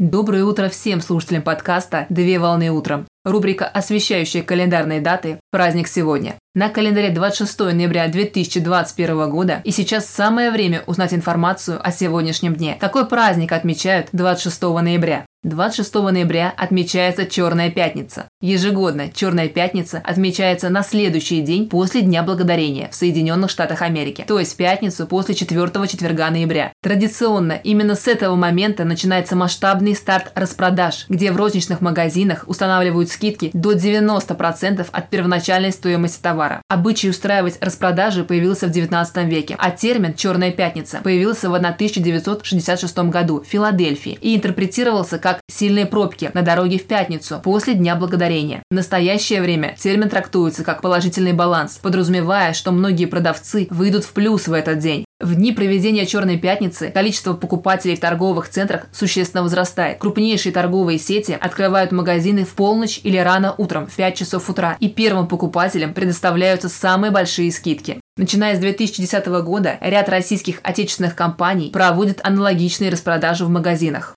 Доброе утро всем слушателям подкаста «Две волны утром». Рубрика, освещающая календарные даты «Праздник сегодня». На календаре 26 ноября 2021 года и сейчас самое время узнать информацию о сегодняшнем дне. Какой праздник отмечают 26 ноября? 26 ноября отмечается Черная пятница. Ежегодно Черная пятница отмечается на следующий день после Дня Благодарения в Соединенных Штатах Америки, то есть пятницу после 4 четверга ноября. Традиционно именно с этого момента начинается масштабный старт распродаж, где в розничных магазинах устанавливают скидки до 90% от первоначальной стоимости товара. Обычай устраивать распродажи появился в 19 веке, а термин «Черная пятница» появился в 1966 году в Филадельфии и интерпретировался как как сильные пробки на дороге в пятницу после Дня Благодарения. В настоящее время термин трактуется как положительный баланс, подразумевая, что многие продавцы выйдут в плюс в этот день. В дни проведения Черной пятницы количество покупателей в торговых центрах существенно возрастает. Крупнейшие торговые сети открывают магазины в полночь или рано утром в 5 часов утра, и первым покупателям предоставляются самые большие скидки. Начиная с 2010 года ряд российских отечественных компаний проводят аналогичные распродажи в магазинах.